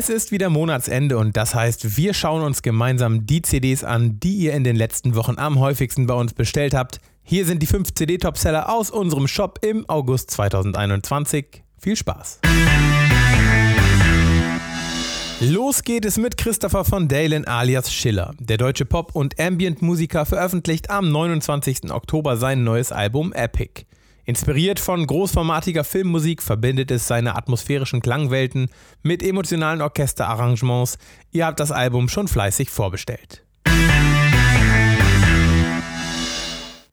Es ist wieder Monatsende und das heißt, wir schauen uns gemeinsam die CDs an, die ihr in den letzten Wochen am häufigsten bei uns bestellt habt. Hier sind die 5 CD-Topseller aus unserem Shop im August 2021. Viel Spaß! Los geht es mit Christopher von Dalen alias Schiller. Der deutsche Pop- und Ambient-Musiker veröffentlicht am 29. Oktober sein neues Album Epic. Inspiriert von großformatiger Filmmusik verbindet es seine atmosphärischen Klangwelten mit emotionalen Orchesterarrangements. Ihr habt das Album schon fleißig vorbestellt.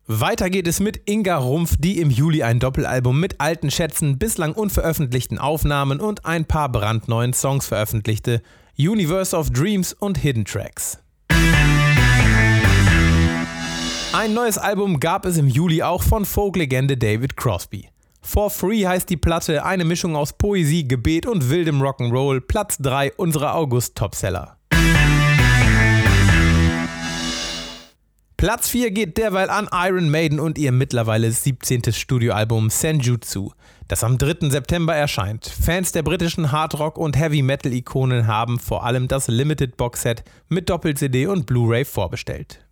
Weiter geht es mit Inga Rumpf, die im Juli ein Doppelalbum mit alten Schätzen, bislang unveröffentlichten Aufnahmen und ein paar brandneuen Songs veröffentlichte. Universe of Dreams und Hidden Tracks. Ein neues Album gab es im Juli auch von Folklegende David Crosby. For Free heißt die Platte, eine Mischung aus Poesie, Gebet und wildem Rock'n'Roll, Platz 3 unserer August-Topseller. Platz 4 geht derweil an Iron Maiden und ihr mittlerweile 17. Studioalbum Senjutsu, das am 3. September erscheint. Fans der britischen Hardrock- und Heavy-Metal-Ikonen haben vor allem das Limited Box-Set mit Doppel-CD und Blu-ray vorbestellt.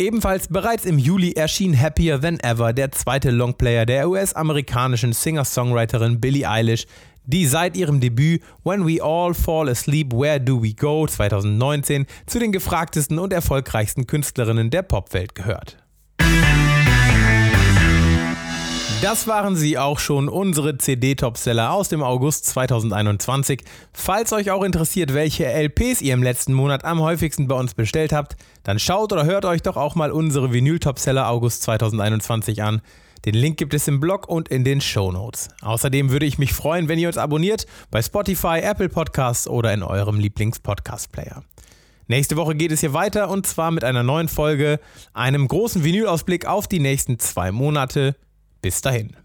Ebenfalls bereits im Juli erschien Happier Than Ever, der zweite Longplayer der US-amerikanischen Singer-Songwriterin Billie Eilish, die seit ihrem Debüt When We All Fall Asleep, Where Do We Go 2019 zu den gefragtesten und erfolgreichsten Künstlerinnen der Popwelt gehört. Das waren sie auch schon, unsere CD-Topseller aus dem August 2021. Falls euch auch interessiert, welche LPs ihr im letzten Monat am häufigsten bei uns bestellt habt, dann schaut oder hört euch doch auch mal unsere Vinyl-Topseller August 2021 an. Den Link gibt es im Blog und in den Show Notes. Außerdem würde ich mich freuen, wenn ihr uns abonniert bei Spotify, Apple Podcasts oder in eurem Lieblings-Podcast-Player. Nächste Woche geht es hier weiter und zwar mit einer neuen Folge, einem großen Vinyl-Ausblick auf die nächsten zwei Monate. Bis dahin.